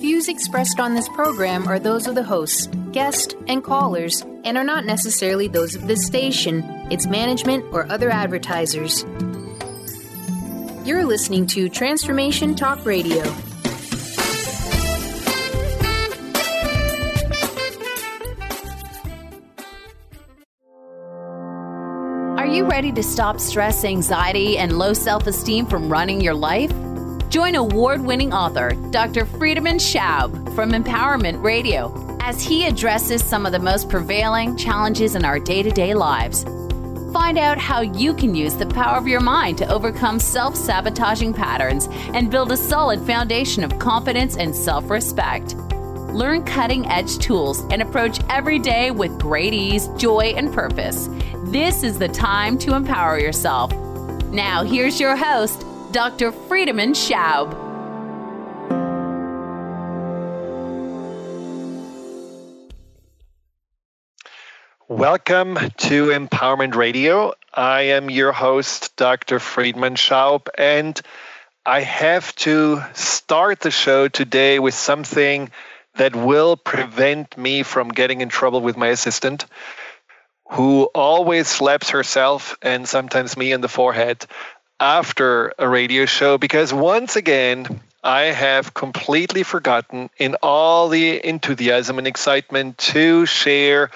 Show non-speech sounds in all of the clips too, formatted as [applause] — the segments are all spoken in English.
Views expressed on this program are those of the hosts, guests, and callers, and are not necessarily those of this station, its management, or other advertisers. You're listening to Transformation Talk Radio. Are you ready to stop stress, anxiety, and low self esteem from running your life? Join award winning author Dr. Friedemann Schaub from Empowerment Radio as he addresses some of the most prevailing challenges in our day to day lives. Find out how you can use the power of your mind to overcome self sabotaging patterns and build a solid foundation of confidence and self respect. Learn cutting edge tools and approach every day with great ease, joy, and purpose. This is the time to empower yourself. Now, here's your host, Dr. Friedemann Schaub. Welcome to Empowerment Radio. I am your host, Dr. Friedemann Schaub, and I have to start the show today with something that will prevent me from getting in trouble with my assistant, who always slaps herself and sometimes me in the forehead after a radio show because once again, I have completely forgotten in all the enthusiasm and excitement to share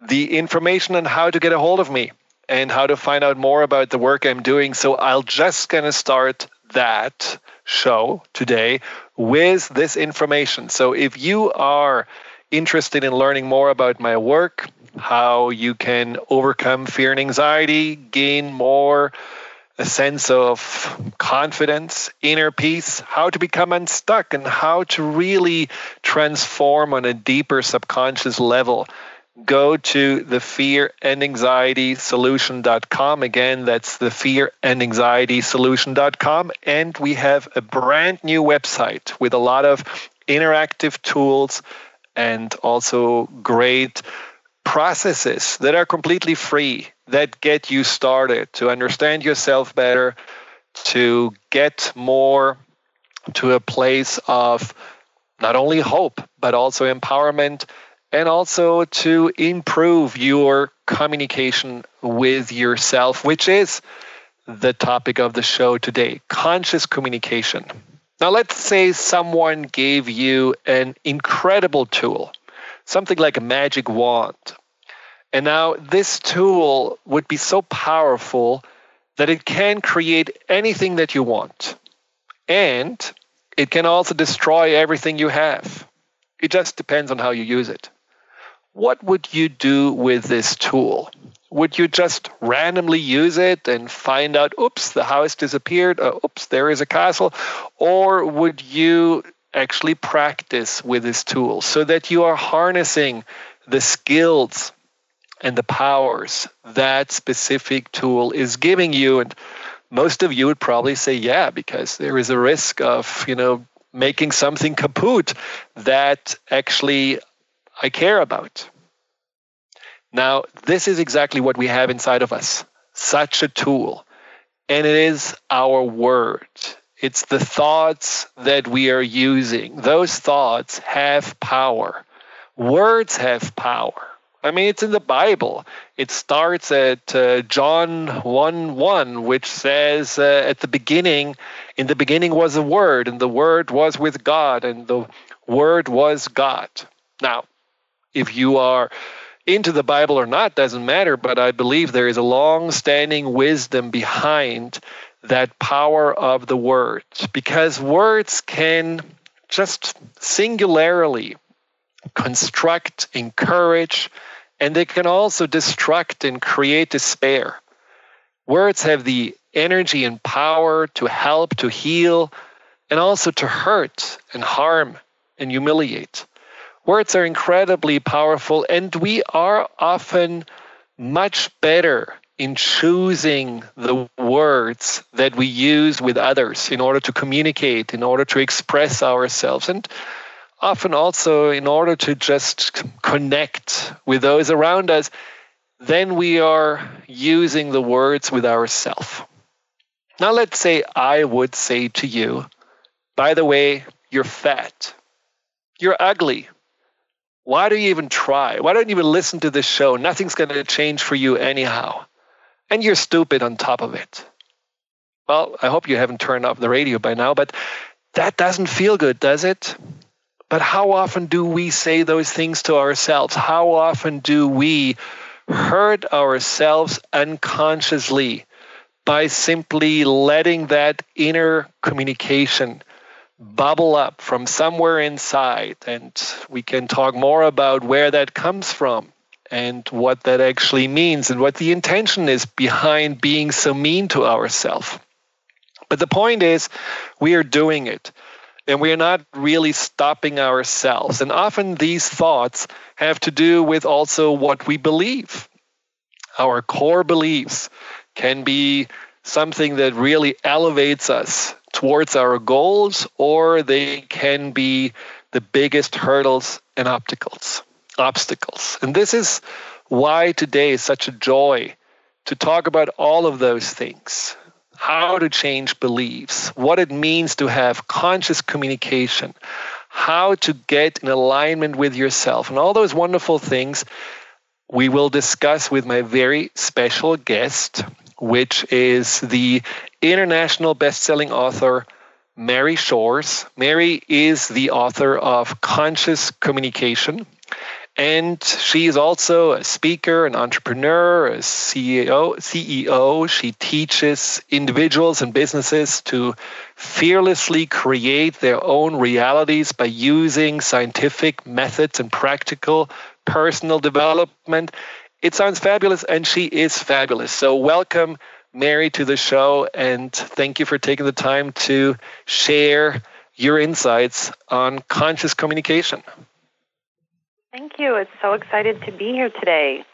the information on how to get a hold of me and how to find out more about the work I'm doing. So I'll just gonna start that show today with this information. So if you are interested in learning more about my work, how you can overcome fear and anxiety, gain more a sense of confidence, inner peace, how to become unstuck, and how to really transform on a deeper subconscious level. Go to the fear and anxiety solution.com. Again, that's the fear and anxiety solution.com. And we have a brand new website with a lot of interactive tools and also great processes that are completely free that get you started to understand yourself better, to get more to a place of not only hope, but also empowerment, and also to improve your communication with yourself, which is the topic of the show today conscious communication. Now, let's say someone gave you an incredible tool, something like a magic wand, and now this tool would be so powerful that it can create anything that you want. And it can also destroy everything you have. It just depends on how you use it. What would you do with this tool? Would you just randomly use it and find out, oops, the house disappeared, or, oops, there is a castle? Or would you actually practice with this tool so that you are harnessing the skills and the powers that specific tool is giving you. And most of you would probably say, yeah, because there is a risk of, you know, making something kaput that actually I care about. Now, this is exactly what we have inside of us such a tool. And it is our word. It's the thoughts that we are using. Those thoughts have power. Words have power. I mean, it's in the Bible. It starts at uh, John 1 1, which says, uh, At the beginning, in the beginning was a word, and the word was with God, and the word was God. Now, if you are into the Bible or not doesn't matter, but I believe there is a long standing wisdom behind that power of the words because words can just singularly construct, encourage, and they can also destruct and create despair. Words have the energy and power to help, to heal, and also to hurt and harm and humiliate. Words are incredibly powerful, and we are often much better in choosing the words that we use with others in order to communicate, in order to express ourselves. And often also in order to just connect with those around us, then we are using the words with ourselves. Now, let's say I would say to you, by the way, you're fat. You're ugly. Why do you even try? Why don't you even listen to this show? Nothing's going to change for you anyhow. And you're stupid on top of it. Well, I hope you haven't turned off the radio by now, but that doesn't feel good, does it? But how often do we say those things to ourselves? How often do we hurt ourselves unconsciously by simply letting that inner communication bubble up from somewhere inside? And we can talk more about where that comes from and what that actually means and what the intention is behind being so mean to ourselves. But the point is, we are doing it and we are not really stopping ourselves. And often these thoughts have to do with also what we believe. Our core beliefs can be something that really elevates us towards our goals, or they can be the biggest hurdles and obstacles. Obstacles. And this is why today is such a joy to talk about all of those things how to change beliefs, what it means to have conscious communication, how to get in alignment with yourself, and all those wonderful things we will discuss with my very special guest, which is the international best-selling author Mary Shores. Mary is the author of Conscious Communication and she is also a speaker, an entrepreneur, a CEO. CEO. She teaches individuals and businesses to fearlessly create their own realities by using scientific methods and practical personal development. It sounds fabulous, and she is fabulous. So, welcome, Mary, to the show, and thank you for taking the time to share your insights on conscious communication. Thank you. It's so excited to be here today.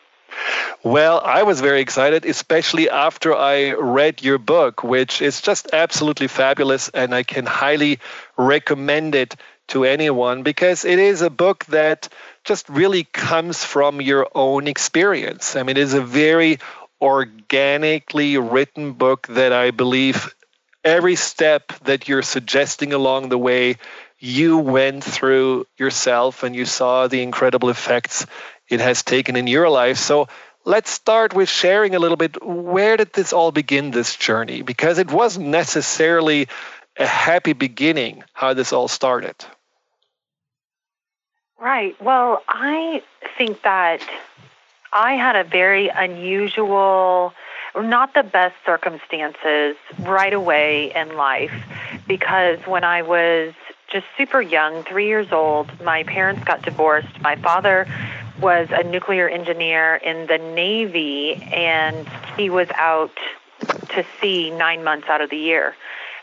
Well, I was very excited, especially after I read your book, which is just absolutely fabulous, and I can highly recommend it to anyone because it is a book that just really comes from your own experience. I mean, it is a very organically written book that I believe every step that you're suggesting along the way you went through yourself and you saw the incredible effects it has taken in your life. So let's start with sharing a little bit where did this all begin, this journey? Because it wasn't necessarily a happy beginning how this all started. Right. Well, I think that I had a very unusual, not the best circumstances right away in life because when I was just super young, three years old. My parents got divorced. My father was a nuclear engineer in the Navy, and he was out to sea nine months out of the year.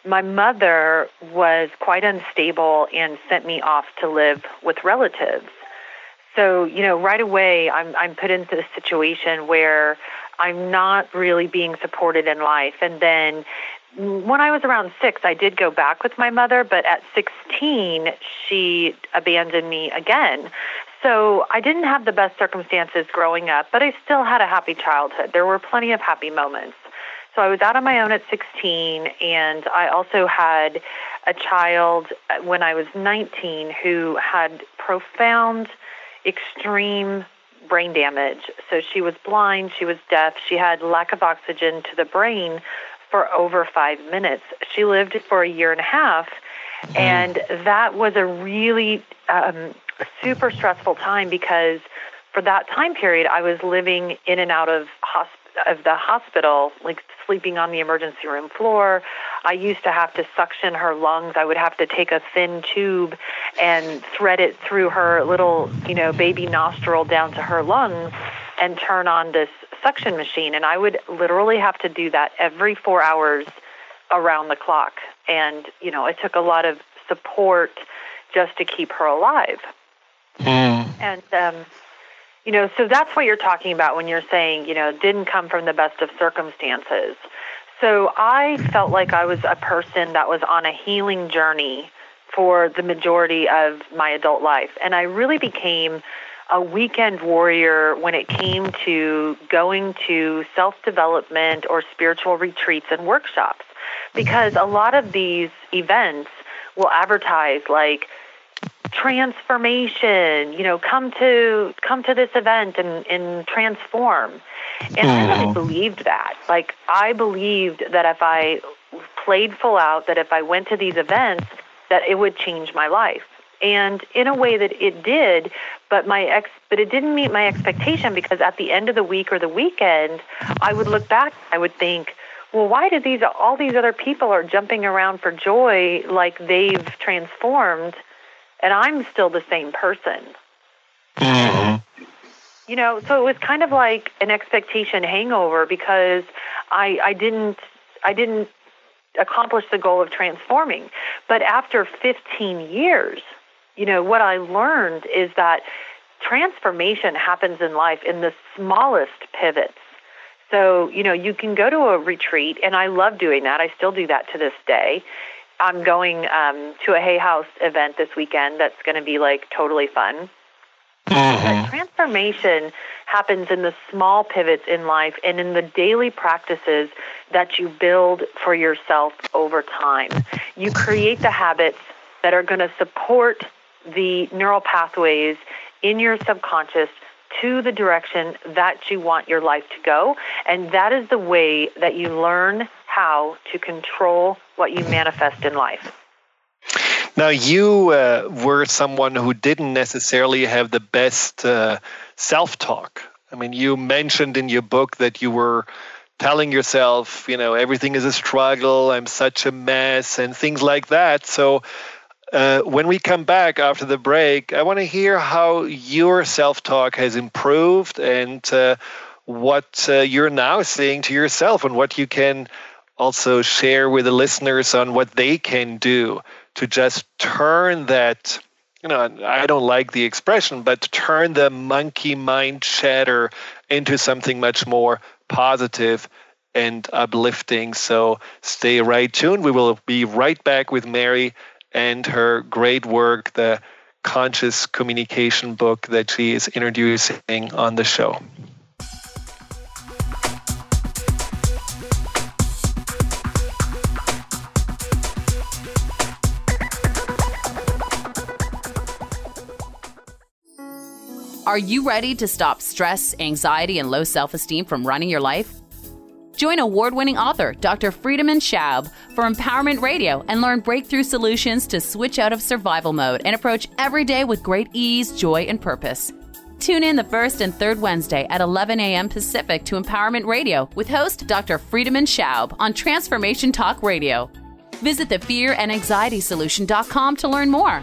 My mother was quite unstable and sent me off to live with relatives. So, you know, right away, I'm, I'm put into a situation where I'm not really being supported in life. And then when I was around six, I did go back with my mother, but at 16, she abandoned me again. So I didn't have the best circumstances growing up, but I still had a happy childhood. There were plenty of happy moments. So I was out on my own at 16, and I also had a child when I was 19 who had profound, extreme brain damage. So she was blind, she was deaf, she had lack of oxygen to the brain for over five minutes. She lived for a year and a half, mm-hmm. and that was a really um, super stressful time because for that time period, I was living in and out of hosp- of the hospital, like sleeping on the emergency room floor. I used to have to suction her lungs. I would have to take a thin tube and thread it through her little, you know, baby nostril down to her lungs and turn on this suction machine. And I would literally have to do that every four hours around the clock. And, you know, it took a lot of support just to keep her alive. Mm. And, um, you know, so that's what you're talking about when you're saying, you know, didn't come from the best of circumstances. So I felt like I was a person that was on a healing journey for the majority of my adult life. And I really became a weekend warrior when it came to going to self development or spiritual retreats and workshops. Because a lot of these events will advertise like transformation. You know, come to come to this event and, and transform. And mm. I really believed that. Like I believed that if I played full out, that if I went to these events, that it would change my life. And in a way that it did, but my ex but it didn't meet my expectation because at the end of the week or the weekend, I would look back, I would think, well, why did these all these other people are jumping around for joy like they've transformed and I'm still the same person. Mm-hmm. You know, so it was kind of like an expectation hangover because I I didn't I didn't accomplish the goal of transforming. But after 15 years, you know, what I learned is that transformation happens in life in the smallest pivots. So, you know, you can go to a retreat, and I love doing that. I still do that to this day. I'm going um, to a Hay House event this weekend that's going to be like totally fun. Mm-hmm. transformation happens in the small pivots in life and in the daily practices that you build for yourself over time. You create the habits that are going to support the neural pathways in your subconscious to the direction that you want your life to go. And that is the way that you learn how to control what you manifest in life. Now, you uh, were someone who didn't necessarily have the best uh, self talk. I mean, you mentioned in your book that you were telling yourself, you know, everything is a struggle, I'm such a mess, and things like that. So, uh, when we come back after the break, I want to hear how your self talk has improved and uh, what uh, you're now saying to yourself and what you can also share with the listeners on what they can do to just turn that you know i don't like the expression but turn the monkey mind chatter into something much more positive and uplifting. So stay right tuned. We will be right back with mary and her great work the conscious communication book that she is introducing on the show Are you ready to stop stress, anxiety, and low self esteem from running your life? Join award winning author Dr. Friedemann Schaub for Empowerment Radio and learn breakthrough solutions to switch out of survival mode and approach every day with great ease, joy, and purpose. Tune in the first and third Wednesday at 11 a.m. Pacific to Empowerment Radio with host Dr. Friedemann Schaub on Transformation Talk Radio. Visit the fearandanxietysolution.com to learn more.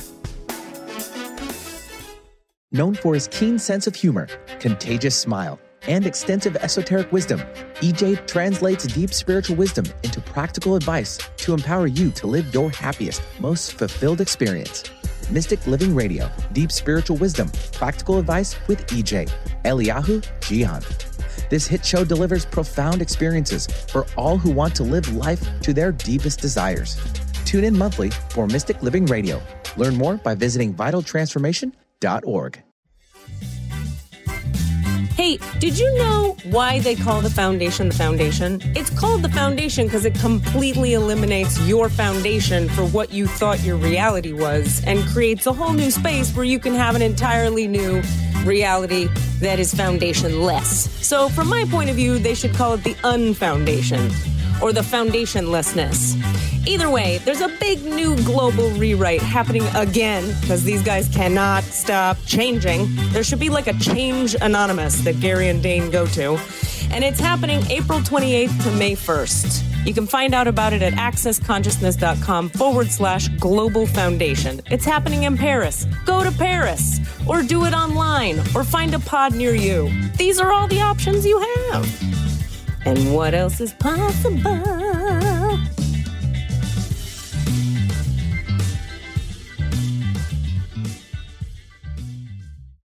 Known for his keen sense of humor, contagious smile, and extensive esoteric wisdom, EJ translates deep spiritual wisdom into practical advice to empower you to live your happiest, most fulfilled experience. Mystic Living Radio, Deep Spiritual Wisdom, Practical Advice with EJ, Eliyahu Jian. This hit show delivers profound experiences for all who want to live life to their deepest desires. Tune in monthly for Mystic Living Radio. Learn more by visiting vitaltransformation.org. Hey, did you know why they call the foundation the foundation? It's called the foundation because it completely eliminates your foundation for what you thought your reality was and creates a whole new space where you can have an entirely new reality that is foundationless. So, from my point of view, they should call it the unfoundation or the foundationlessness. Either way, there's a big new global rewrite happening again because these guys cannot stop changing. There should be like a change anonymous that Gary and Dain go to. And it's happening April 28th to May 1st. You can find out about it at accessconsciousness.com forward slash global foundation. It's happening in Paris. Go to Paris or do it online or find a pod near you. These are all the options you have. And what else is possible?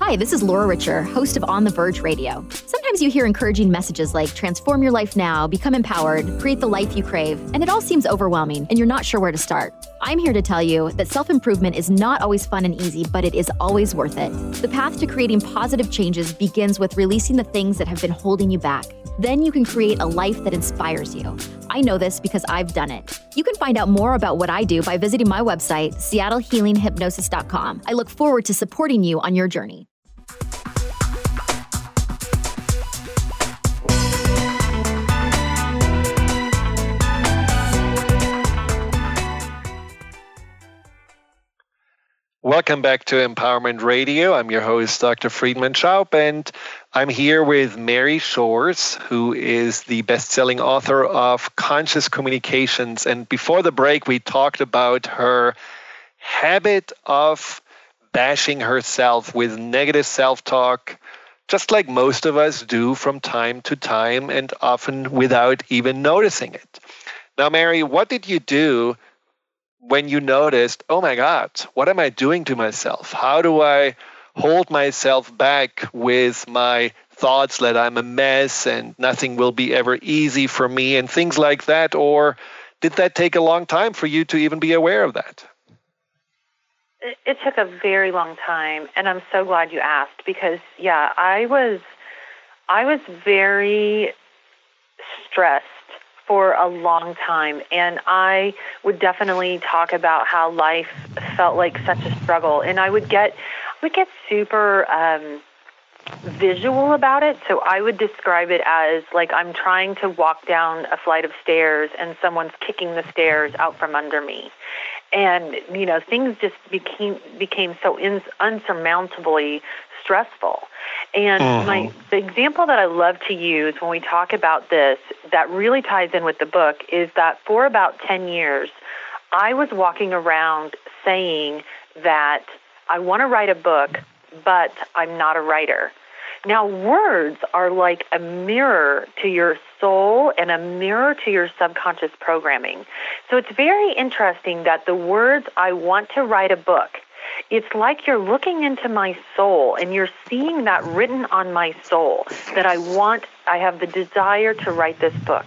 Hi, this is Laura Richer, host of On the Verge Radio. Sometimes you hear encouraging messages like transform your life now, become empowered, create the life you crave, and it all seems overwhelming and you're not sure where to start. I'm here to tell you that self improvement is not always fun and easy, but it is always worth it. The path to creating positive changes begins with releasing the things that have been holding you back. Then you can create a life that inspires you. I know this because I've done it. You can find out more about what I do by visiting my website, seattlehealinghypnosis.com. I look forward to supporting you on your journey. Welcome back to Empowerment Radio. I'm your host, Dr. Friedemann Schaub, and I'm here with Mary Shores, who is the best selling author of Conscious Communications. And before the break, we talked about her habit of bashing herself with negative self talk, just like most of us do from time to time, and often without even noticing it. Now, Mary, what did you do? When you noticed, oh my God, what am I doing to myself? How do I hold myself back with my thoughts that I'm a mess and nothing will be ever easy for me and things like that? Or did that take a long time for you to even be aware of that? It took a very long time, and I'm so glad you asked because, yeah, I was, I was very stressed for a long time. And I would definitely talk about how life felt like such a struggle. And I would get, would get super um, visual about it. So I would describe it as like I'm trying to walk down a flight of stairs and someone's kicking the stairs out from under me. And you know things just became became so in, unsurmountably stressful. And mm-hmm. my the example that I love to use when we talk about this that really ties in with the book is that for about 10 years I was walking around saying that I want to write a book but I'm not a writer. Now words are like a mirror to your soul and a mirror to your subconscious programming. So it's very interesting that the words I want to write a book it's like you're looking into my soul and you're seeing that written on my soul that I want, I have the desire to write this book.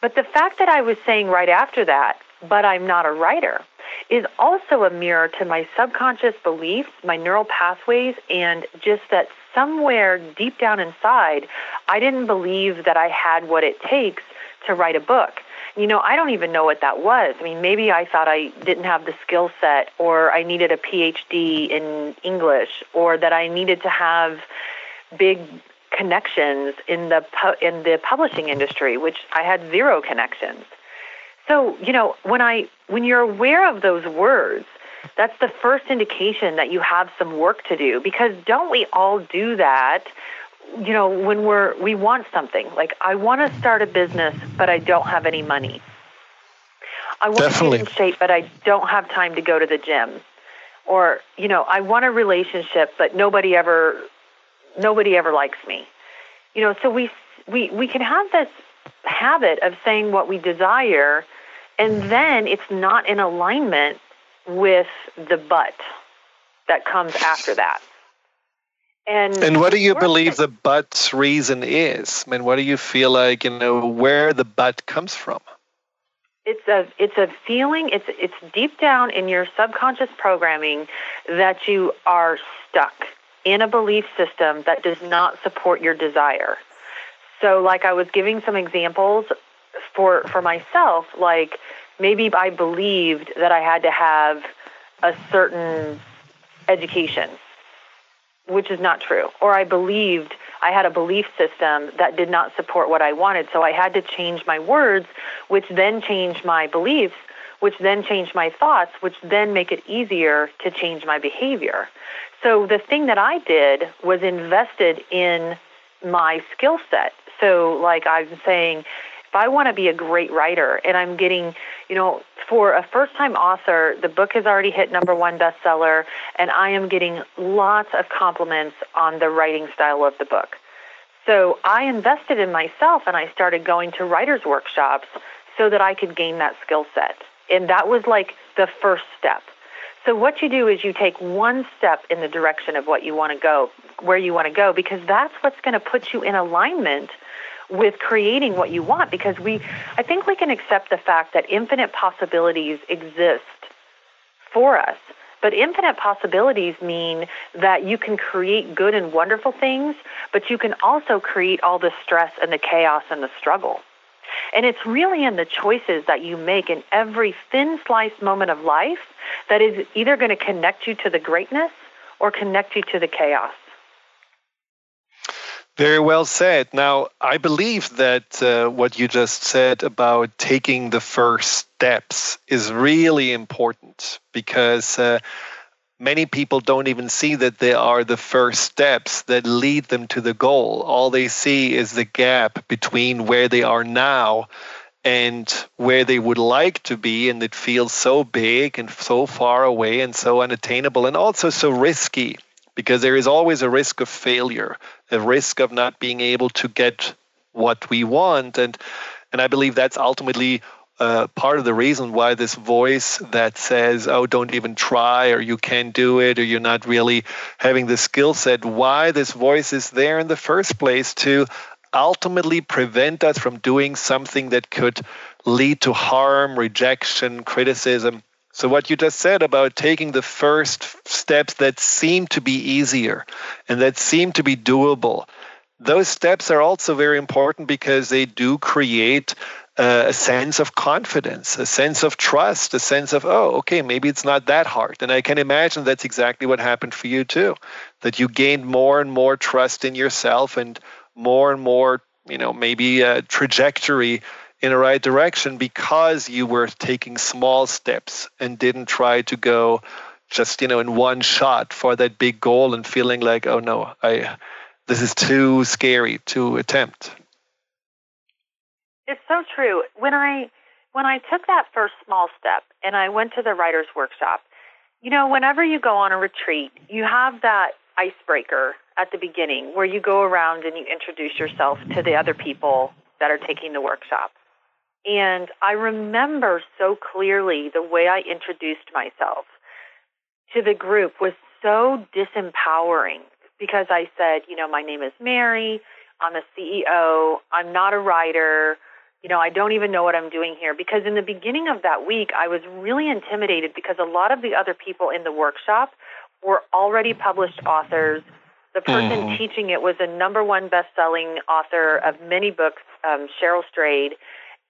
But the fact that I was saying right after that, but I'm not a writer, is also a mirror to my subconscious beliefs, my neural pathways, and just that somewhere deep down inside, I didn't believe that I had what it takes to write a book you know, I don't even know what that was. I mean, maybe I thought I didn't have the skill set, or I needed a PhD in English, or that I needed to have big connections in the pu- in the publishing industry, which I had zero connections. So, you know, when I when you're aware of those words, that's the first indication that you have some work to do because don't we all do that you know, when we're we want something like I want to start a business, but I don't have any money. I want Definitely. to get in shape, but I don't have time to go to the gym. Or you know, I want a relationship, but nobody ever nobody ever likes me. You know, so we we we can have this habit of saying what we desire, and then it's not in alignment with the but that comes after that. And, and what do you believe the but's reason is? I mean, what do you feel like, you know, where the but comes from? It's a it's a feeling, it's it's deep down in your subconscious programming that you are stuck in a belief system that does not support your desire. So like I was giving some examples for for myself, like maybe I believed that I had to have a certain education which is not true. Or I believed I had a belief system that did not support what I wanted. So I had to change my words, which then changed my beliefs, which then changed my thoughts, which then make it easier to change my behavior. So the thing that I did was invested in my skill set. So, like I'm saying, if I want to be a great writer and I'm getting, you know, for a first time author, the book has already hit number one bestseller, and I am getting lots of compliments on the writing style of the book. So I invested in myself and I started going to writers' workshops so that I could gain that skill set. And that was like the first step. So what you do is you take one step in the direction of what you want to go, where you want to go, because that's what's going to put you in alignment with creating what you want because we I think we can accept the fact that infinite possibilities exist for us. But infinite possibilities mean that you can create good and wonderful things, but you can also create all the stress and the chaos and the struggle. And it's really in the choices that you make in every thin sliced moment of life that is either going to connect you to the greatness or connect you to the chaos. Very well said. Now, I believe that uh, what you just said about taking the first steps is really important because uh, many people don't even see that they are the first steps that lead them to the goal. All they see is the gap between where they are now and where they would like to be, and it feels so big and so far away and so unattainable and also so risky because there is always a risk of failure, a risk of not being able to get what we want. And, and I believe that's ultimately uh, part of the reason why this voice that says, oh, don't even try, or you can't do it, or you're not really having the skill set, why this voice is there in the first place to ultimately prevent us from doing something that could lead to harm, rejection, criticism. So, what you just said about taking the first steps that seem to be easier and that seem to be doable, those steps are also very important because they do create uh, a sense of confidence, a sense of trust, a sense of, oh, okay, maybe it's not that hard. And I can imagine that's exactly what happened for you too, that you gained more and more trust in yourself and more and more, you know, maybe a trajectory in the right direction because you were taking small steps and didn't try to go just you know in one shot for that big goal and feeling like oh no i this is too scary to attempt. It's so true. When i when i took that first small step and i went to the writers workshop you know whenever you go on a retreat you have that icebreaker at the beginning where you go around and you introduce yourself to the other people that are taking the workshop and I remember so clearly the way I introduced myself to the group was so disempowering because I said, you know, my name is Mary. I'm a CEO. I'm not a writer. You know, I don't even know what I'm doing here. Because in the beginning of that week, I was really intimidated because a lot of the other people in the workshop were already published authors. The person mm. teaching it was a number one best selling author of many books, um, Cheryl Strayed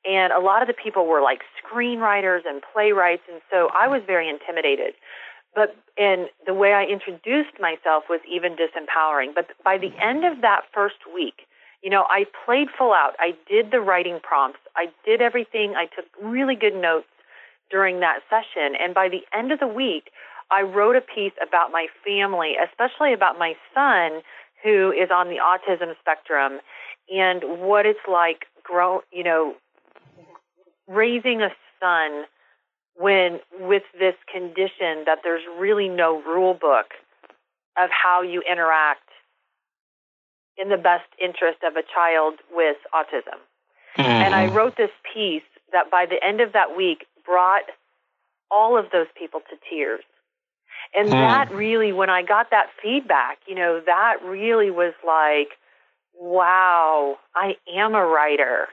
and a lot of the people were like screenwriters and playwrights and so I was very intimidated. But and the way I introduced myself was even disempowering. But by the end of that first week you know I played full out. I did the writing prompts. I did everything. I took really good notes during that session. And by the end of the week I wrote a piece about my family especially about my son who is on the autism spectrum and what it's like grow you know raising a son when with this condition that there's really no rule book of how you interact in the best interest of a child with autism. Mm-hmm. And I wrote this piece that by the end of that week brought all of those people to tears. And mm. that really, when I got that feedback, you know, that really was like, wow, I am a writer.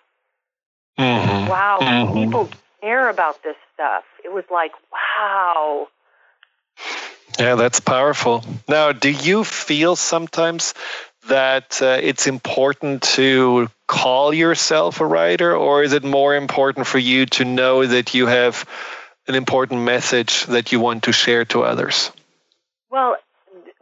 Mm-hmm. Wow, mm-hmm. people care about this stuff. It was like, wow. Yeah, that's powerful. Now, do you feel sometimes that uh, it's important to call yourself a writer, or is it more important for you to know that you have an important message that you want to share to others? Well,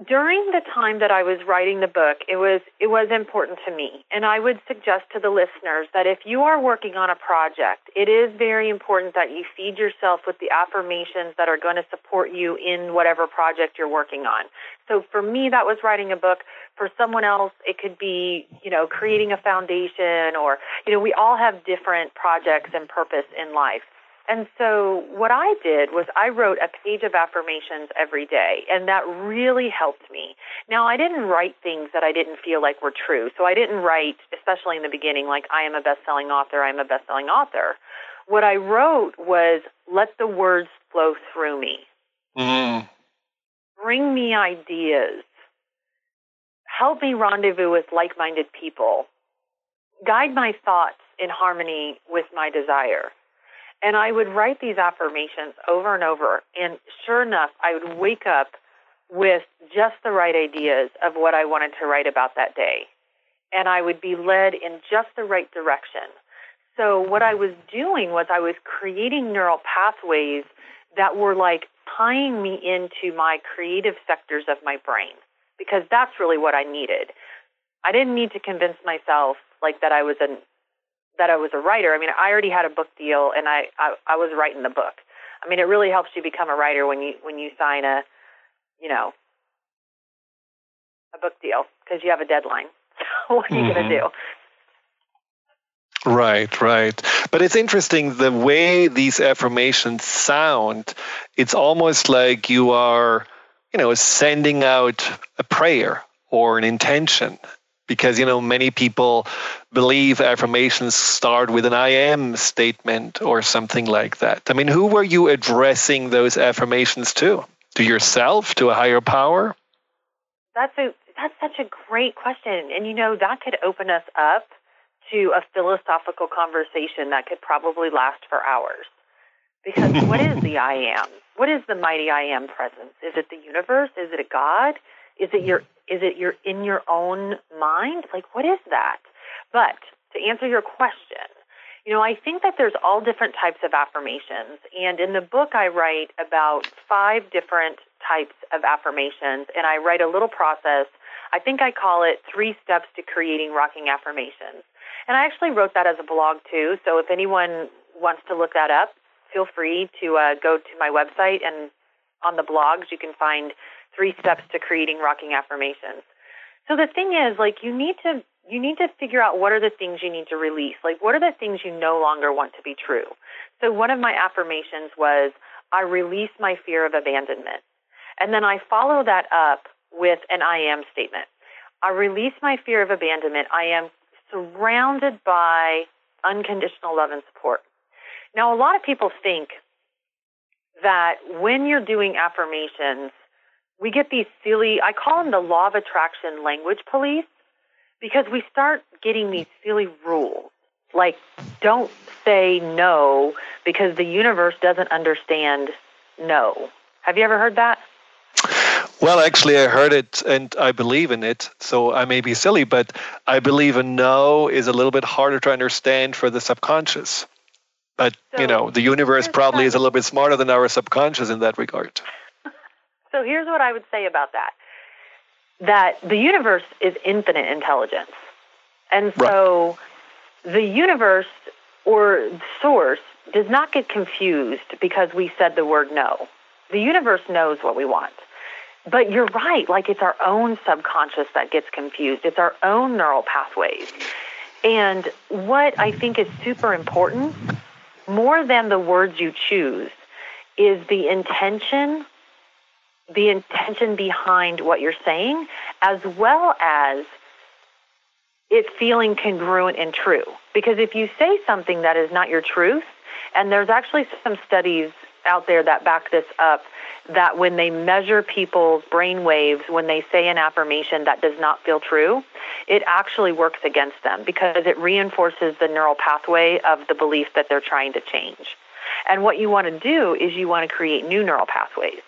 during the time that I was writing the book, it was it was important to me, and I would suggest to the listeners that if you are working on a project, it is very important that you feed yourself with the affirmations that are going to support you in whatever project you're working on. So for me, that was writing a book. For someone else, it could be you know creating a foundation, or you know we all have different projects and purpose in life. And so what I did was I wrote a page of affirmations every day, and that really helped me. Now, I didn't write things that I didn't feel like were true. So I didn't write, especially in the beginning, like, I am a best selling author, I am a best selling author. What I wrote was, let the words flow through me. Mm. Bring me ideas. Help me rendezvous with like minded people. Guide my thoughts in harmony with my desire. And I would write these affirmations over and over. And sure enough, I would wake up with just the right ideas of what I wanted to write about that day. And I would be led in just the right direction. So what I was doing was I was creating neural pathways that were like tying me into my creative sectors of my brain because that's really what I needed. I didn't need to convince myself like that I was an that I was a writer. I mean, I already had a book deal, and I, I I was writing the book. I mean, it really helps you become a writer when you when you sign a, you know, a book deal because you have a deadline. [laughs] what are you mm-hmm. going to do? Right, right. But it's interesting the way these affirmations sound. It's almost like you are, you know, sending out a prayer or an intention because you know many people believe affirmations start with an I am statement or something like that. I mean, who were you addressing those affirmations to? To yourself? To a higher power? That's a that's such a great question, and you know that could open us up to a philosophical conversation that could probably last for hours. Because what is [laughs] the I am? What is the mighty I am presence? Is it the universe? Is it a God? Is it your is it your in your own mind? Like what is that? But to answer your question, you know, I think that there's all different types of affirmations. And in the book, I write about five different types of affirmations, and I write a little process. I think I call it Three Steps to Creating Rocking Affirmations. And I actually wrote that as a blog too. So if anyone wants to look that up, feel free to uh, go to my website and on the blogs you can find three steps to creating rocking affirmations. So the thing is, like, you need to you need to figure out what are the things you need to release. Like, what are the things you no longer want to be true? So one of my affirmations was, I release my fear of abandonment. And then I follow that up with an I am statement. I release my fear of abandonment. I am surrounded by unconditional love and support. Now, a lot of people think that when you're doing affirmations, we get these silly, I call them the law of attraction language police, because we start getting these silly rules. Like, don't say no because the universe doesn't understand no. Have you ever heard that? Well, actually, I heard it and I believe in it. So I may be silly, but I believe a no is a little bit harder to understand for the subconscious. But, so, you know, the universe probably is a little bit smarter than our subconscious in that regard. So here's what I would say about that that the universe is infinite intelligence. And so right. the universe or source does not get confused because we said the word no. The universe knows what we want. But you're right, like it's our own subconscious that gets confused. It's our own neural pathways. And what I think is super important, more than the words you choose, is the intention the intention behind what you're saying, as well as it feeling congruent and true. Because if you say something that is not your truth, and there's actually some studies out there that back this up, that when they measure people's brain waves when they say an affirmation that does not feel true, it actually works against them because it reinforces the neural pathway of the belief that they're trying to change. And what you want to do is you want to create new neural pathways.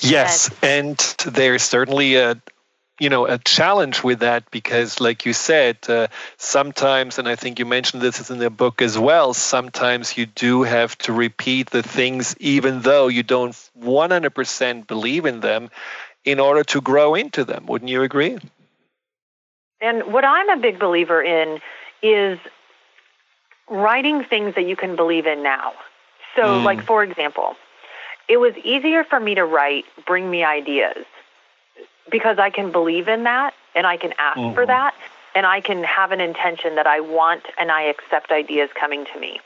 Yes, and there's certainly a you know a challenge with that because like you said uh, sometimes and i think you mentioned this in the book as well sometimes you do have to repeat the things even though you don't 100% believe in them in order to grow into them. Wouldn't you agree? And what i'm a big believer in is writing things that you can believe in now. So mm. like for example it was easier for me to write bring me ideas because I can believe in that and I can ask mm-hmm. for that and I can have an intention that I want and I accept ideas coming to me.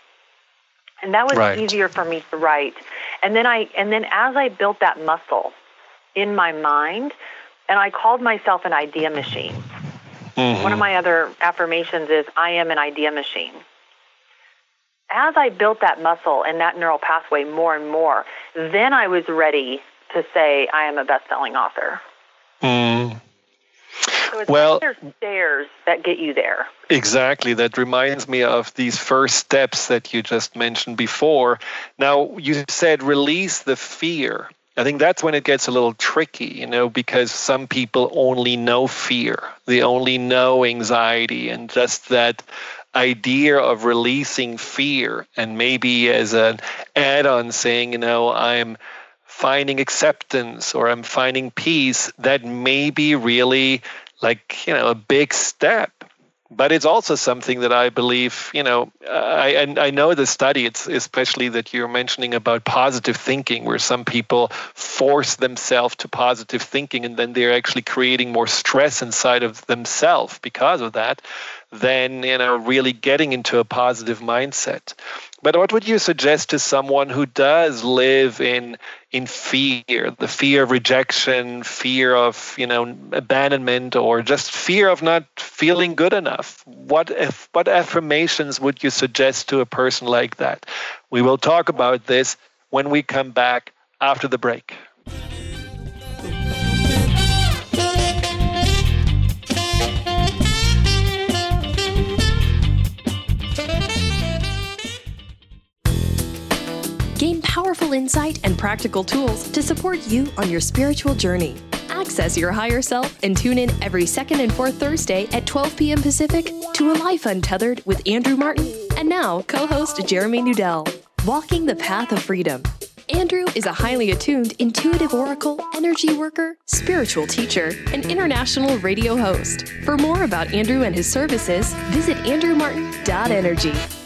And that was right. easier for me to write. And then I and then as I built that muscle in my mind and I called myself an idea machine. Mm-hmm. One of my other affirmations is I am an idea machine. As I built that muscle and that neural pathway more and more, then I was ready to say I am a best-selling author. Mm. So well, like stairs that get you there. Exactly. That reminds me of these first steps that you just mentioned before. Now, you said release the fear. I think that's when it gets a little tricky, you know, because some people only know fear. They only know anxiety and just that idea of releasing fear and maybe as an add-on saying, you know, I'm finding acceptance or I'm finding peace, that may be really like, you know, a big step. But it's also something that I believe, you know, I I know the study, it's especially that you're mentioning about positive thinking, where some people force themselves to positive thinking and then they're actually creating more stress inside of themselves because of that than, you know, really getting into a positive mindset. But what would you suggest to someone who does live in in fear, the fear of rejection, fear of you know abandonment, or just fear of not feeling good enough? What if, what affirmations would you suggest to a person like that? We will talk about this when we come back after the break. Insight and practical tools to support you on your spiritual journey. Access your higher self and tune in every second and fourth Thursday at 12 p.m. Pacific to A Life Untethered with Andrew Martin and now co host Jeremy Nudell. Walking the Path of Freedom. Andrew is a highly attuned, intuitive oracle, energy worker, spiritual teacher, and international radio host. For more about Andrew and his services, visit andrewmartin.energy.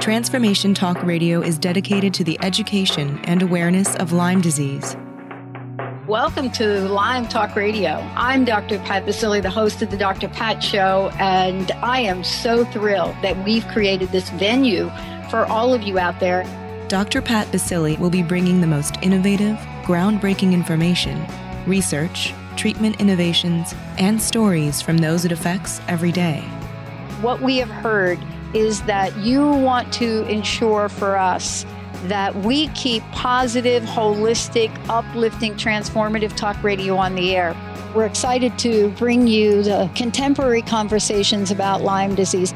Transformation Talk Radio is dedicated to the education and awareness of Lyme disease. Welcome to Lyme Talk Radio. I'm Dr. Pat Baccili, the host of the Dr. Pat Show, and I am so thrilled that we've created this venue for all of you out there. Dr. Pat Baccili will be bringing the most innovative, groundbreaking information, research, treatment innovations, and stories from those it affects every day. What we have heard is that you want to ensure for us that we keep positive, holistic, uplifting, transformative talk radio on the air. We're excited to bring you the contemporary conversations about Lyme disease.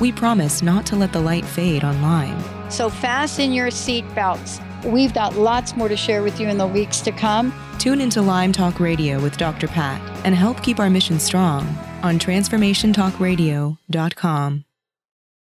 We promise not to let the light fade on Lyme. So fasten your seatbelts. We've got lots more to share with you in the weeks to come. Tune into Lyme Talk Radio with Dr. Pat and help keep our mission strong on transformationtalkradio.com.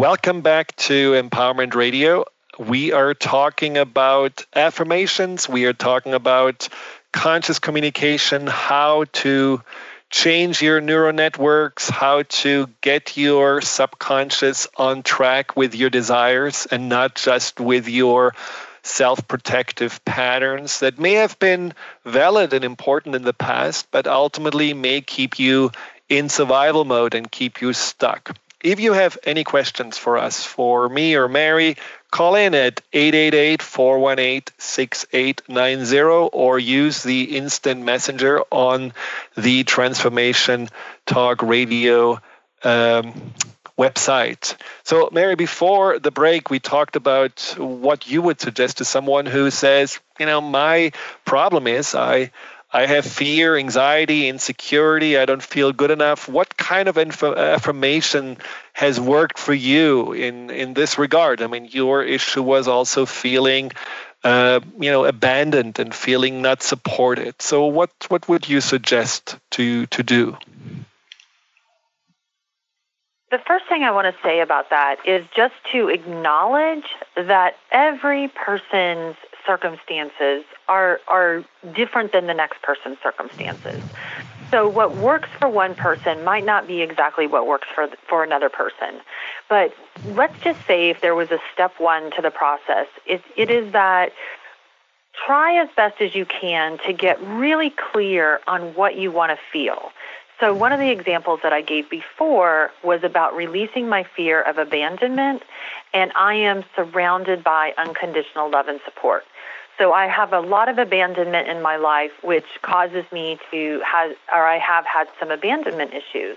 Welcome back to Empowerment Radio. We are talking about affirmations. We are talking about conscious communication, how to change your neural networks, how to get your subconscious on track with your desires and not just with your self protective patterns that may have been valid and important in the past, but ultimately may keep you in survival mode and keep you stuck. If you have any questions for us, for me or Mary, call in at 888 418 6890 or use the instant messenger on the Transformation Talk Radio um, website. So, Mary, before the break, we talked about what you would suggest to someone who says, you know, my problem is I I have fear, anxiety, insecurity. I don't feel good enough. What kind of info- affirmation has worked for you in, in this regard? I mean, your issue was also feeling, uh, you know, abandoned and feeling not supported. So, what what would you suggest to to do? The first thing I want to say about that is just to acknowledge that every person's circumstances are are different than the next person's circumstances. So what works for one person might not be exactly what works for for another person. But let's just say if there was a step 1 to the process, it, it is that try as best as you can to get really clear on what you want to feel. So, one of the examples that I gave before was about releasing my fear of abandonment, and I am surrounded by unconditional love and support. So I have a lot of abandonment in my life, which causes me to have, or I have had some abandonment issues.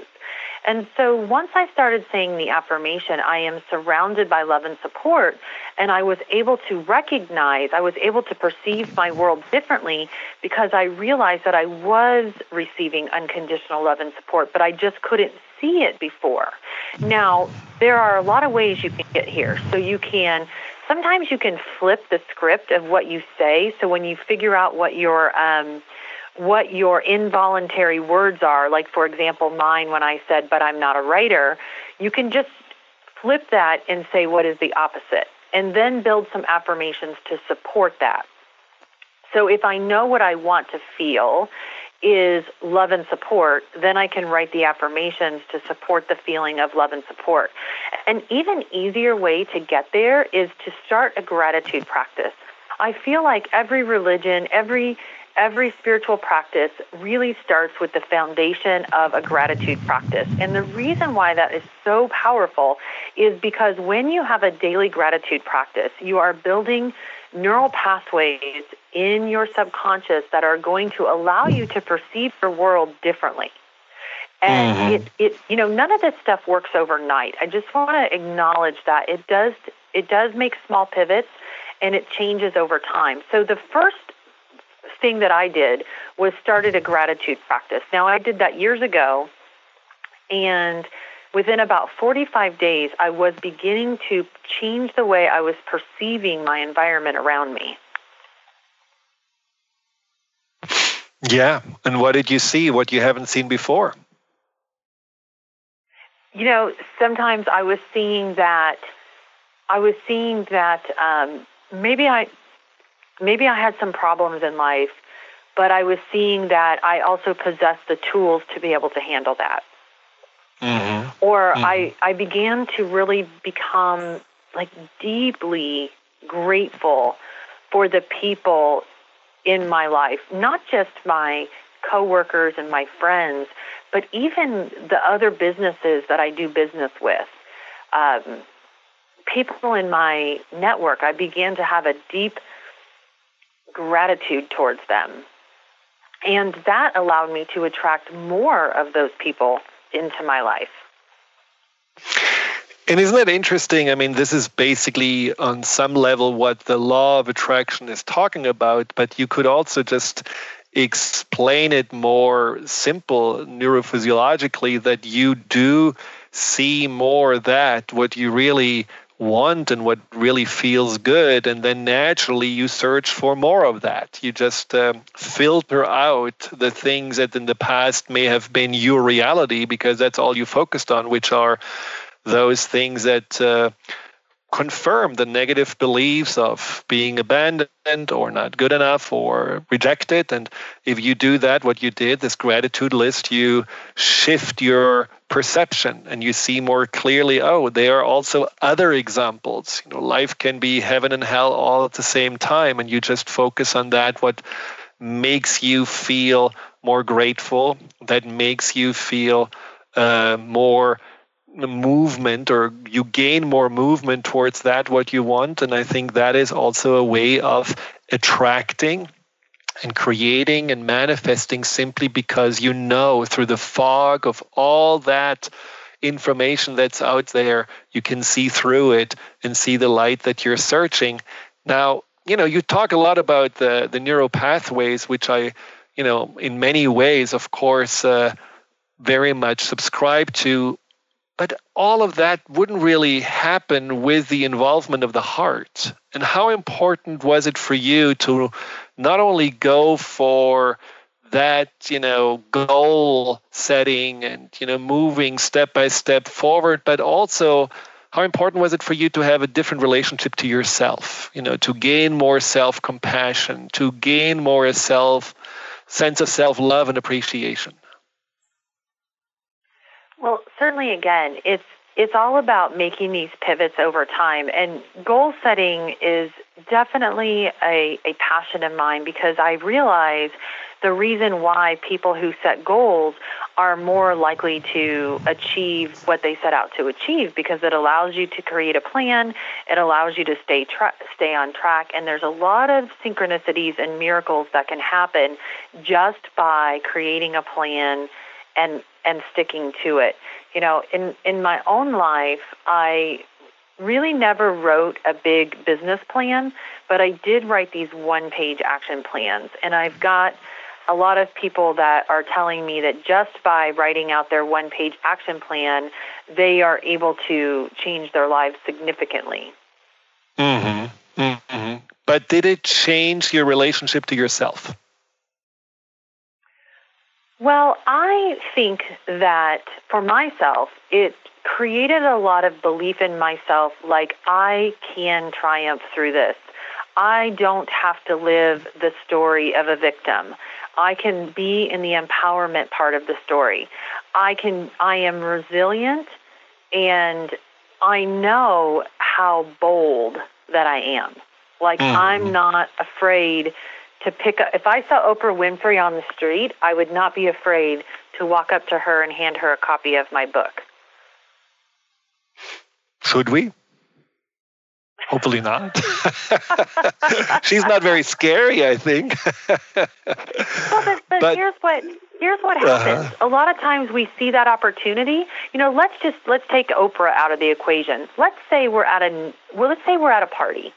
And so once I started saying the affirmation, I am surrounded by love and support, and I was able to recognize, I was able to perceive my world differently because I realized that I was receiving unconditional love and support, but I just couldn't see it before. Now, there are a lot of ways you can get here. So you can sometimes you can flip the script of what you say. So when you figure out what your um, what your involuntary words are, like for example, mine when I said, "But I'm not a writer," you can just flip that and say, "What is the opposite?" and then build some affirmations to support that. So if I know what I want to feel is love and support, then I can write the affirmations to support the feeling of love and support. An even easier way to get there is to start a gratitude practice. I feel like every religion, every every spiritual practice really starts with the foundation of a gratitude practice. And the reason why that is so powerful is because when you have a daily gratitude practice, you are building neural pathways in your subconscious that are going to allow you to perceive the world differently. And mm-hmm. it, it, you know, none of this stuff works overnight. I just want to acknowledge that it does, it does make small pivots, and it changes over time. So the first thing that I did was started a gratitude practice. Now I did that years ago, and within about 45 days, I was beginning to change the way I was perceiving my environment around me. Yeah. And what did you see? What you haven't seen before? You know, sometimes I was seeing that. I was seeing that um, maybe I, maybe I had some problems in life, but I was seeing that I also possessed the tools to be able to handle that. Mm-hmm. Or mm-hmm. I, I began to really become like deeply grateful for the people in my life, not just my coworkers and my friends, but even the other businesses that I do business with. Um, people in my network, I began to have a deep gratitude towards them. And that allowed me to attract more of those people into my life. And isn't it interesting? I mean, this is basically on some level what the law of attraction is talking about, but you could also just explain it more simple neurophysiologically that you do see more that what you really want and what really feels good and then naturally you search for more of that. You just um, filter out the things that in the past may have been your reality because that's all you focused on which are those things that uh, confirm the negative beliefs of being abandoned or not good enough or rejected. And if you do that, what you did, this gratitude list, you shift your perception and you see more clearly, oh, there are also other examples. You know, life can be heaven and hell all at the same time, and you just focus on that, what makes you feel more grateful, that makes you feel uh, more movement or you gain more movement towards that what you want. And i think that is also a way of attracting and creating and manifesting simply because you know through the fog of all that information that's out there you can see through it and see the light that you're searching. Now you know you talk a lot about the the neural pathways which i you know in many ways of course uh, very much subscribe to but all of that wouldn't really happen with the involvement of the heart. And how important was it for you to not only go for that, you know, goal setting and, you know, moving step by step forward, but also how important was it for you to have a different relationship to yourself, you know, to gain more self compassion, to gain more self sense of self love and appreciation? Well, certainly, again, it's it's all about making these pivots over time, and goal setting is definitely a, a passion of mine because I realize the reason why people who set goals are more likely to achieve what they set out to achieve because it allows you to create a plan, it allows you to stay tra- stay on track, and there's a lot of synchronicities and miracles that can happen just by creating a plan and and sticking to it. You know, in in my own life, I really never wrote a big business plan, but I did write these one-page action plans, and I've got a lot of people that are telling me that just by writing out their one page action plan, they are able to change their lives significantly. Mm-hmm. Mm-hmm. But did it change your relationship to yourself? Well, I think that for myself, it created a lot of belief in myself like I can triumph through this. I don't have to live the story of a victim. I can be in the empowerment part of the story. I can I am resilient and I know how bold that I am. Like mm. I'm not afraid to pick up. If I saw Oprah Winfrey on the street, I would not be afraid to walk up to her and hand her a copy of my book. Should we? Hopefully not. [laughs] She's not very scary, I think. well, but, but, but, here's what here's what uh-huh. happens. Uh-huh. A lot of times we see that opportunity. You know, let's just let's take Oprah out of the equation. Let's say we're at a well, let's say we're at a party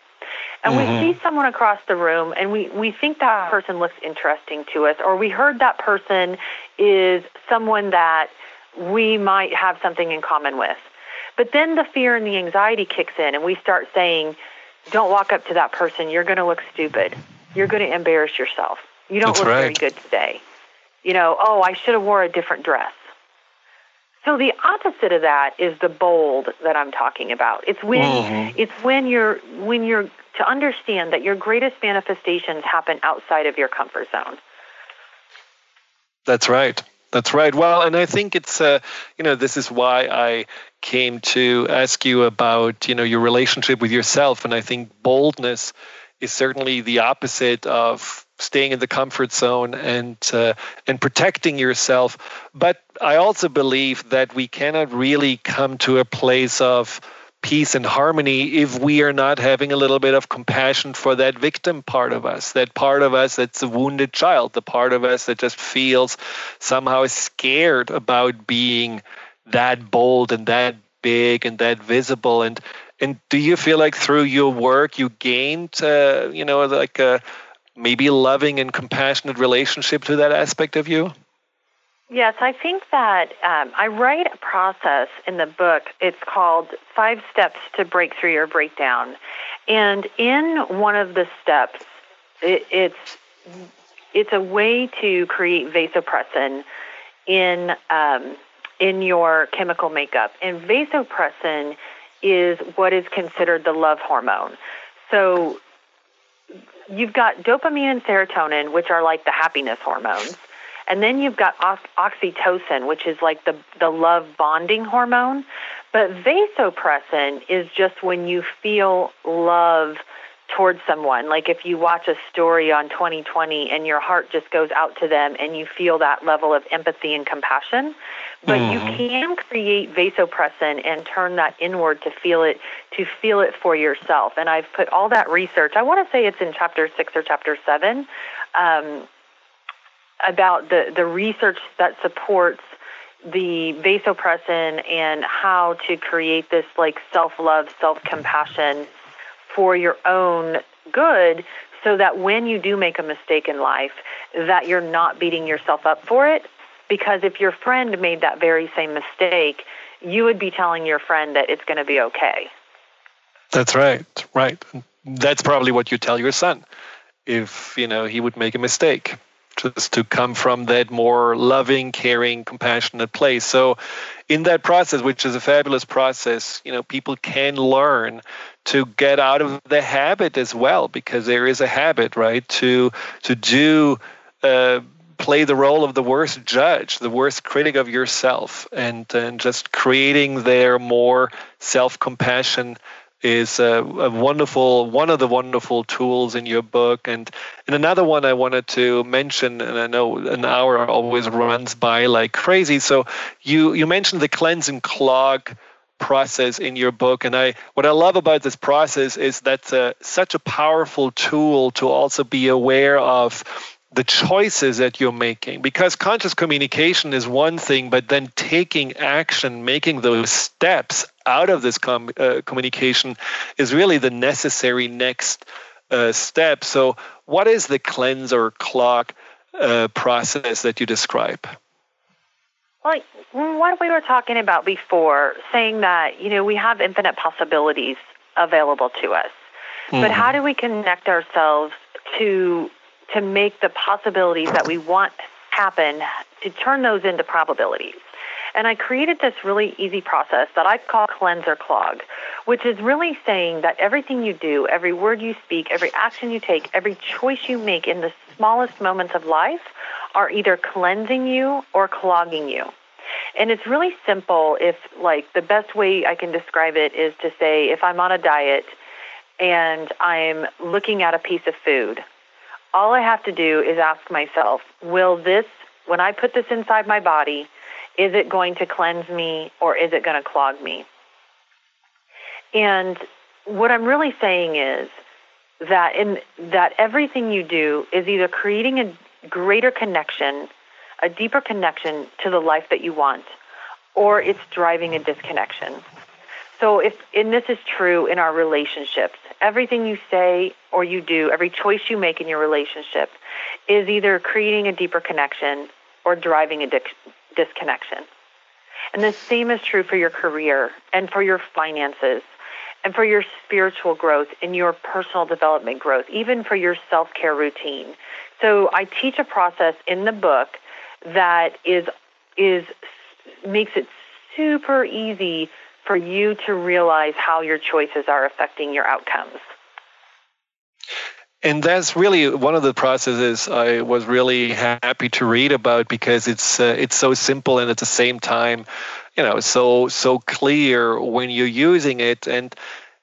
and mm-hmm. we see someone across the room and we, we think that person looks interesting to us, or we heard that person is someone that we might have something in common with. But then the fear and the anxiety kicks in, and we start saying, Don't walk up to that person. You're going to look stupid. You're going to embarrass yourself. You don't That's look right. very good today. You know, oh, I should have wore a different dress. So the opposite of that is the bold that I'm talking about. It's when mm-hmm. it's when you're when you're to understand that your greatest manifestations happen outside of your comfort zone. That's right. That's right. Well, and I think it's uh, you know this is why I came to ask you about you know your relationship with yourself, and I think boldness is certainly the opposite of staying in the comfort zone and uh, and protecting yourself. But I also believe that we cannot really come to a place of peace and harmony if we are not having a little bit of compassion for that victim part of us, that part of us that's a wounded child, the part of us that just feels somehow scared about being that bold and that big and that visible. And and do you feel like through your work you gained uh, you know like a maybe loving and compassionate relationship to that aspect of you Yes, I think that um, I write a process in the book. It's called Five Steps to Break Through Your Breakdown. And in one of the steps, it, it's it's a way to create vasopressin in um, in your chemical makeup. And vasopressin is what is considered the love hormone. So you've got dopamine and serotonin, which are like the happiness hormones. And then you've got oxytocin, which is like the, the love bonding hormone. But vasopressin is just when you feel love towards someone. Like if you watch a story on 2020 and your heart just goes out to them and you feel that level of empathy and compassion. But mm. you mm-hmm. can create vasopressin and turn that inward to feel it to feel it for yourself. And I've put all that research. I want to say it's in chapter six or chapter seven. Um, about the, the research that supports the vasopressin and how to create this like self-love, self-compassion for your own good so that when you do make a mistake in life that you're not beating yourself up for it because if your friend made that very same mistake, you would be telling your friend that it's going to be okay. That's right. Right. That's probably what you tell your son if, you know, he would make a mistake just to come from that more loving, caring, compassionate place. So, in that process, which is a fabulous process, you know, people can learn to get out of the habit as well, because there is a habit, right, to to do. Uh, play the role of the worst judge, the worst critic of yourself, and, and just creating their more self compassion is a, a, wonderful one of the wonderful tools in your book. And and another one I wanted to mention and I know an hour always runs by like crazy. So you you mentioned the cleanse and clog process in your book. And I what I love about this process is that's a, uh, such a powerful tool to also be aware of the choices that you're making because conscious communication is one thing but then taking action making those steps out of this com- uh, communication is really the necessary next uh, step. So, what is the cleanse or clog uh, process that you describe? Like what we were talking about before, saying that you know we have infinite possibilities available to us, mm-hmm. but how do we connect ourselves to to make the possibilities that we want happen to turn those into probabilities? And I created this really easy process that I call cleanse or clog, which is really saying that everything you do, every word you speak, every action you take, every choice you make in the smallest moments of life are either cleansing you or clogging you. And it's really simple if like the best way I can describe it is to say if I'm on a diet and I'm looking at a piece of food, all I have to do is ask myself, will this when I put this inside my body, is it going to cleanse me or is it going to clog me? And what I'm really saying is that in that everything you do is either creating a greater connection, a deeper connection to the life that you want, or it's driving a disconnection. So if and this is true in our relationships, everything you say or you do, every choice you make in your relationship is either creating a deeper connection or driving a disconnection. And the same is true for your career and for your finances and for your spiritual growth and your personal development growth, even for your self care routine. So I teach a process in the book that is is makes it super easy for you to realize how your choices are affecting your outcomes. And that's really one of the processes I was really happy to read about because it's uh, it's so simple and at the same time, you know, so so clear when you're using it. And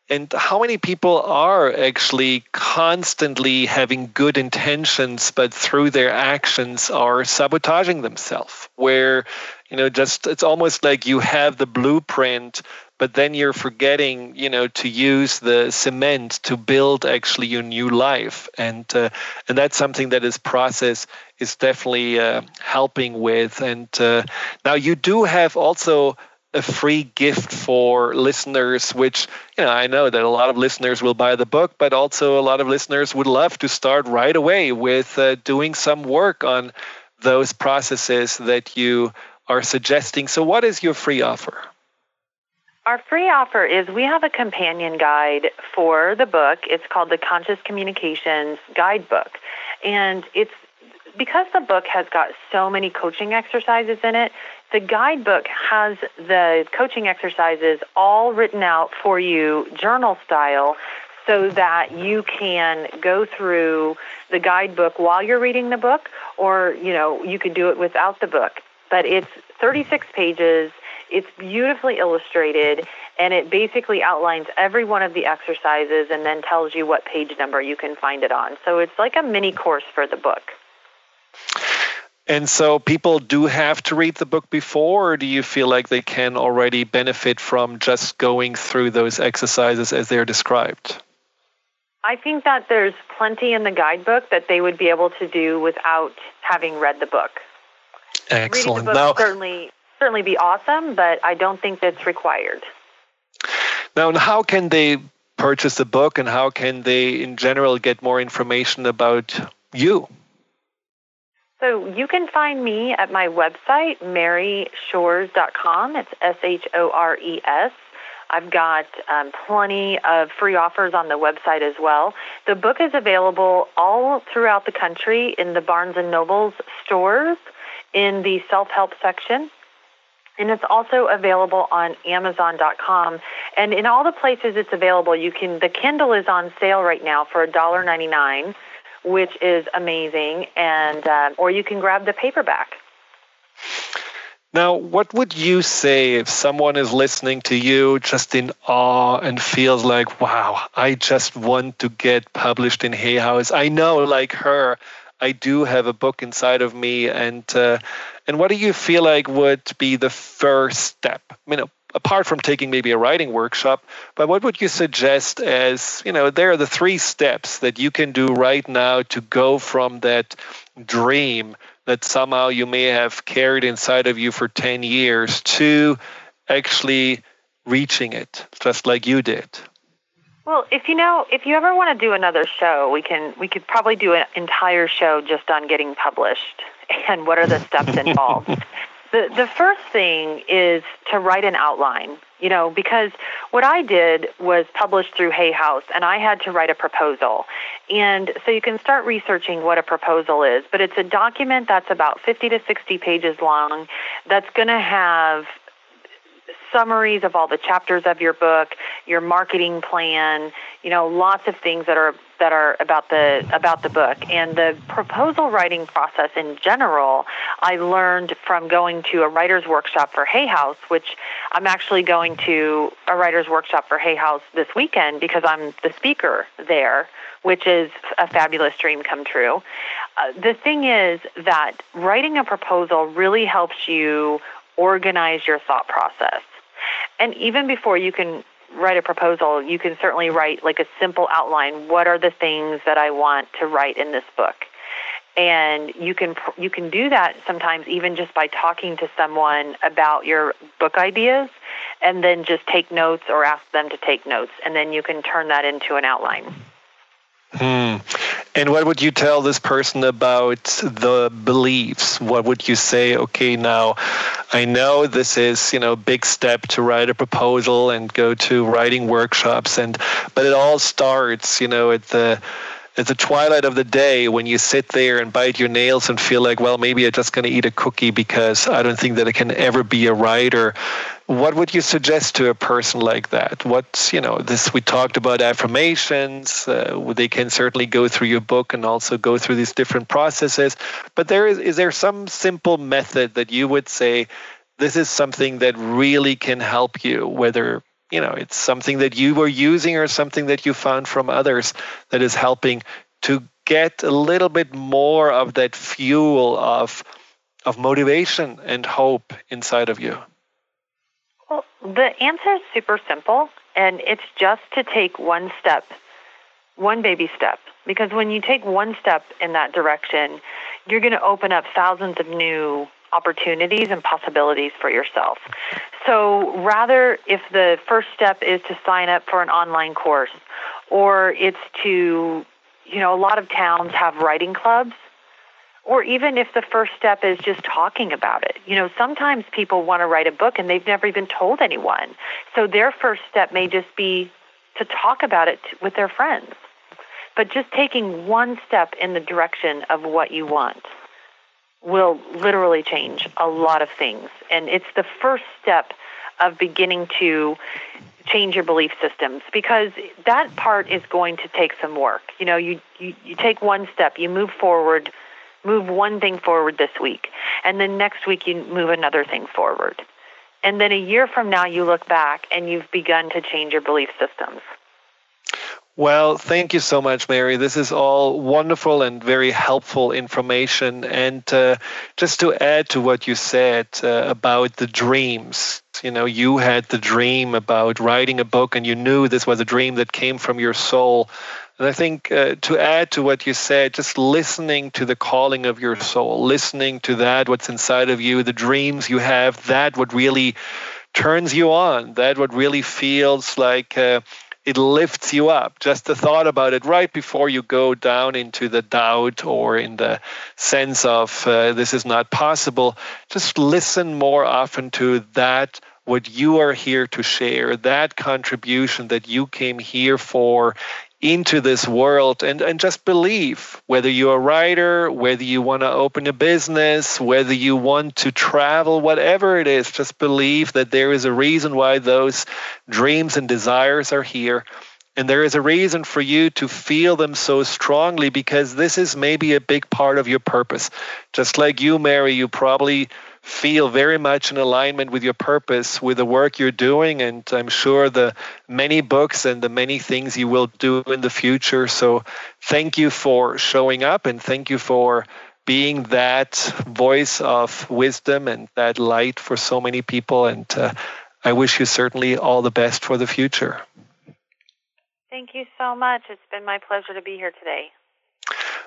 and how many people are actually constantly having good intentions but through their actions are sabotaging themselves? Where you know just it's almost like you have the blueprint but then you're forgetting, you know, to use the cement to build actually your new life, and uh, and that's something that this process is definitely uh, helping with. And uh, now you do have also a free gift for listeners, which you know I know that a lot of listeners will buy the book, but also a lot of listeners would love to start right away with uh, doing some work on those processes that you are suggesting. So, what is your free offer? Our free offer is we have a companion guide for the book. It's called the Conscious Communications Guidebook. And it's because the book has got so many coaching exercises in it, the guidebook has the coaching exercises all written out for you journal style so that you can go through the guidebook while you're reading the book or you know you could do it without the book but it's 36 pages it's beautifully illustrated and it basically outlines every one of the exercises and then tells you what page number you can find it on so it's like a mini course for the book and so people do have to read the book before, or do you feel like they can already benefit from just going through those exercises as they're described? I think that there's plenty in the guidebook that they would be able to do without having read the book. Excellent. Reading the book now, certainly certainly be awesome, but I don't think that's required. Now, how can they purchase the book, and how can they, in general, get more information about you? So you can find me at my website, maryshores.com. It's S H O R E S. I've got um, plenty of free offers on the website as well. The book is available all throughout the country in the Barnes and Nobles stores in the self-help section. And it's also available on Amazon.com. And in all the places it's available, you can the Kindle is on sale right now for $1.99 which is amazing, and uh, or you can grab the paperback. Now, what would you say if someone is listening to you just in awe and feels like, wow, I just want to get published in Hay House? I know, like her, I do have a book inside of me, and uh, and what do you feel like would be the first step? I mean, apart from taking maybe a writing workshop, but what would you suggest as, you know, there are the three steps that you can do right now to go from that dream that somehow you may have carried inside of you for 10 years to actually reaching it, just like you did? Well, if you know, if you ever want to do another show, we can we could probably do an entire show just on getting published [laughs] and what are the steps involved. [laughs] The the first thing is to write an outline. You know, because what I did was published through Hay House, and I had to write a proposal. And so you can start researching what a proposal is, but it's a document that's about 50 to 60 pages long that's going to have summaries of all the chapters of your book, your marketing plan, you know, lots of things that are that are about the about the book and the proposal writing process in general. I learned from going to a writers workshop for Hay House, which I'm actually going to a writers workshop for Hay House this weekend because I'm the speaker there, which is a fabulous dream come true. Uh, the thing is that writing a proposal really helps you organize your thought process. And even before you can write a proposal, you can certainly write like a simple outline. What are the things that I want to write in this book? And you can you can do that sometimes even just by talking to someone about your book ideas, and then just take notes or ask them to take notes, and then you can turn that into an outline. Hmm. And what would you tell this person about the beliefs? What would you say? Okay, now I know this is you know big step to write a proposal and go to writing workshops, and but it all starts you know at the at the twilight of the day when you sit there and bite your nails and feel like, well, maybe I'm just going to eat a cookie because I don't think that I can ever be a writer what would you suggest to a person like that? What's you know this we talked about affirmations uh, they can certainly go through your book and also go through these different processes but there is is there some simple method that you would say this is something that really can help you whether you know it's something that you were using or something that you found from others that is helping to get a little bit more of that fuel of of motivation and hope inside of you The answer is super simple, and it's just to take one step, one baby step. Because when you take one step in that direction, you're going to open up thousands of new opportunities and possibilities for yourself. So rather, if the first step is to sign up for an online course, or it's to, you know, a lot of towns have writing clubs, or even if the first step is just talking about it. You know, sometimes people want to write a book and they've never even told anyone. So their first step may just be to talk about it with their friends. But just taking one step in the direction of what you want will literally change a lot of things. And it's the first step of beginning to change your belief systems because that part is going to take some work. You know, you, you, you take one step, you move forward, move one thing forward this week, and then next week you move another thing forward. And then a year from now, you look back and you've begun to change your belief systems. Well, thank you so much, Mary. This is all wonderful and very helpful information. And uh, just to add to what you said uh, about the dreams, you know, you had the dream about writing a book and you knew this was a dream that came from your soul. And I think uh, to add to what you said, just listening to the calling of your soul, listening to that, what's inside of you, the dreams you have, that what really turns you on, that what really feels like uh, it lifts you up. Just the thought about it right before you go down into the doubt or in the sense of uh, this is not possible, just listen more often to that what you are here to share, that contribution that you came here for into this world and, and just believe whether you're a writer, whether you want to open a business, whether you want to travel, whatever it is, just believe that there is a reason why those dreams and desires are here. And there is a reason for you to feel them so strongly because this is maybe a big part of your purpose. Just like you, Mary, you probably feel very much in alignment with your purpose, with the work you're doing, and I'm sure the many books and the many things you will do in the future. So, thank you for showing up and thank you for being that voice of wisdom and that light for so many people. And uh, I wish you certainly all the best for the future. Thank you so much. It's been my pleasure to be here today.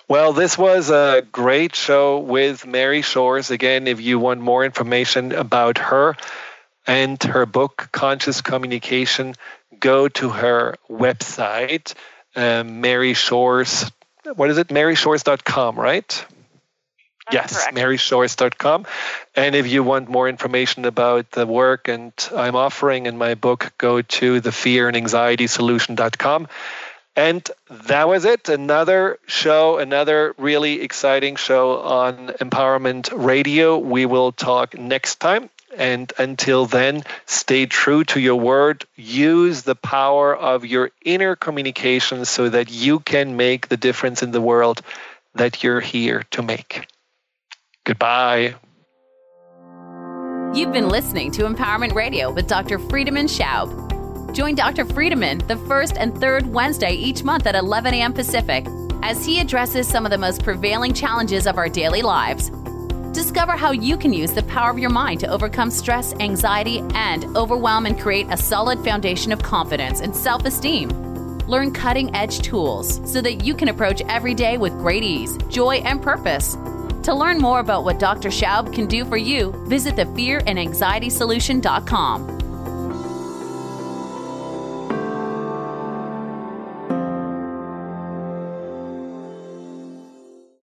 Well, this was a great show with Mary Shores. Again, if you want more information about her and her book, Conscious Communication, go to her website, um, Mary Shores. What is it? MaryShores.com, right? That's yes, correct. maryshores.com. And if you want more information about the work and I'm offering in my book, go to thefearandanxietysolution.com. And that was it. Another show, another really exciting show on Empowerment Radio. We will talk next time. And until then, stay true to your word. Use the power of your inner communication so that you can make the difference in the world that you're here to make. Goodbye. You've been listening to Empowerment Radio with Dr. Friedemann Schaub. Join Dr. Friedemann the first and third Wednesday each month at 11 a.m. Pacific as he addresses some of the most prevailing challenges of our daily lives. Discover how you can use the power of your mind to overcome stress, anxiety, and overwhelm and create a solid foundation of confidence and self esteem. Learn cutting edge tools so that you can approach every day with great ease, joy, and purpose. To learn more about what Dr. Schaub can do for you, visit thefearandanxietysolution.com.